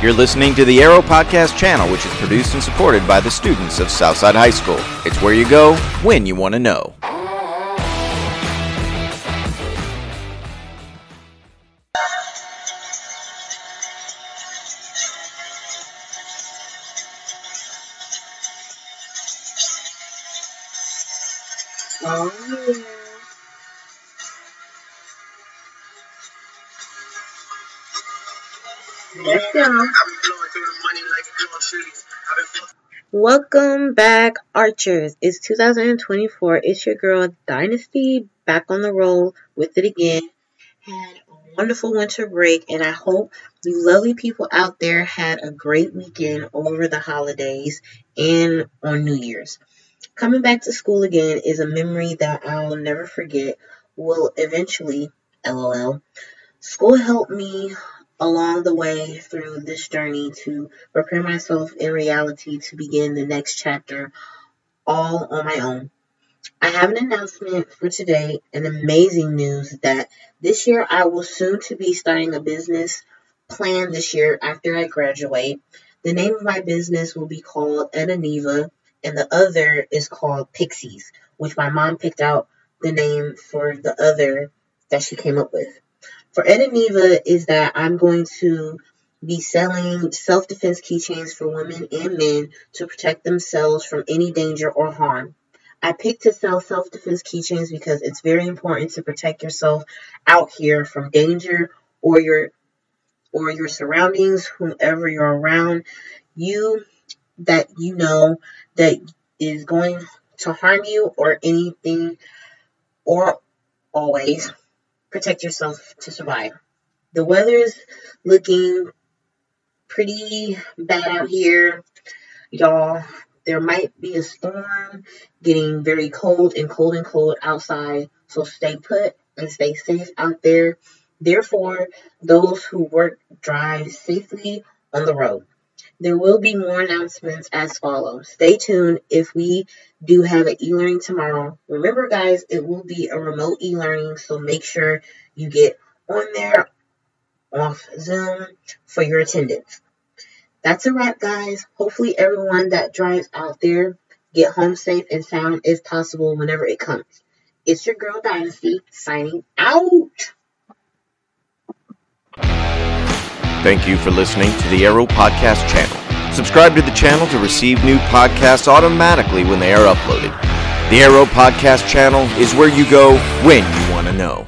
You're listening to the Arrow Podcast channel, which is produced and supported by the students of Southside High School. It's where you go when you want to know. Oh, yeah. Welcome back, Archers. It's 2024. It's your girl, Dynastii, back on the roll with it again. Had a wonderful winter break, and I hope you lovely people out there had a great weekend over the holidays and on New Year's. Coming back to school again is a memory that I'll never forget. Will eventually, lol. School helped me along the way through this journey to prepare myself in reality to begin the next chapter all on my own. I have an announcement for today, an amazing news that this year I will soon to be starting a business plan this year after I graduate. The name of my business will be called Edaniva and the other is called Pixies, which my mom picked out the name for the other that she came up with. For Edaniva is that I'm going to be selling self-defense keychains for women and men to protect themselves from any danger or harm. I picked to sell self-defense keychains because it's very important to protect yourself out here from danger or your or your surroundings, whomever you're around. You that you know that is going to harm you or anything or always protect yourself to survive. The weather is looking pretty bad out here, y'all. There might be a storm getting very cold and cold and cold outside, so stay put and stay safe out there. Therefore, those who work drive safely on the road. There will be more announcements as follows. Stay tuned if we do have an e-learning tomorrow. Remember guys, it will be a remote e-learning, so make sure you get on there off Zoom for your attendance. That's a wrap guys. Hopefully everyone that drives out there get home safe and sound if possible whenever it comes. It's your girl Dynastii signing out. Thank you for listening to the Arrow Podcast channel. Subscribe to the channel to receive new podcasts automatically when they are uploaded. The Arrow Podcast channel is where you go when you want to know.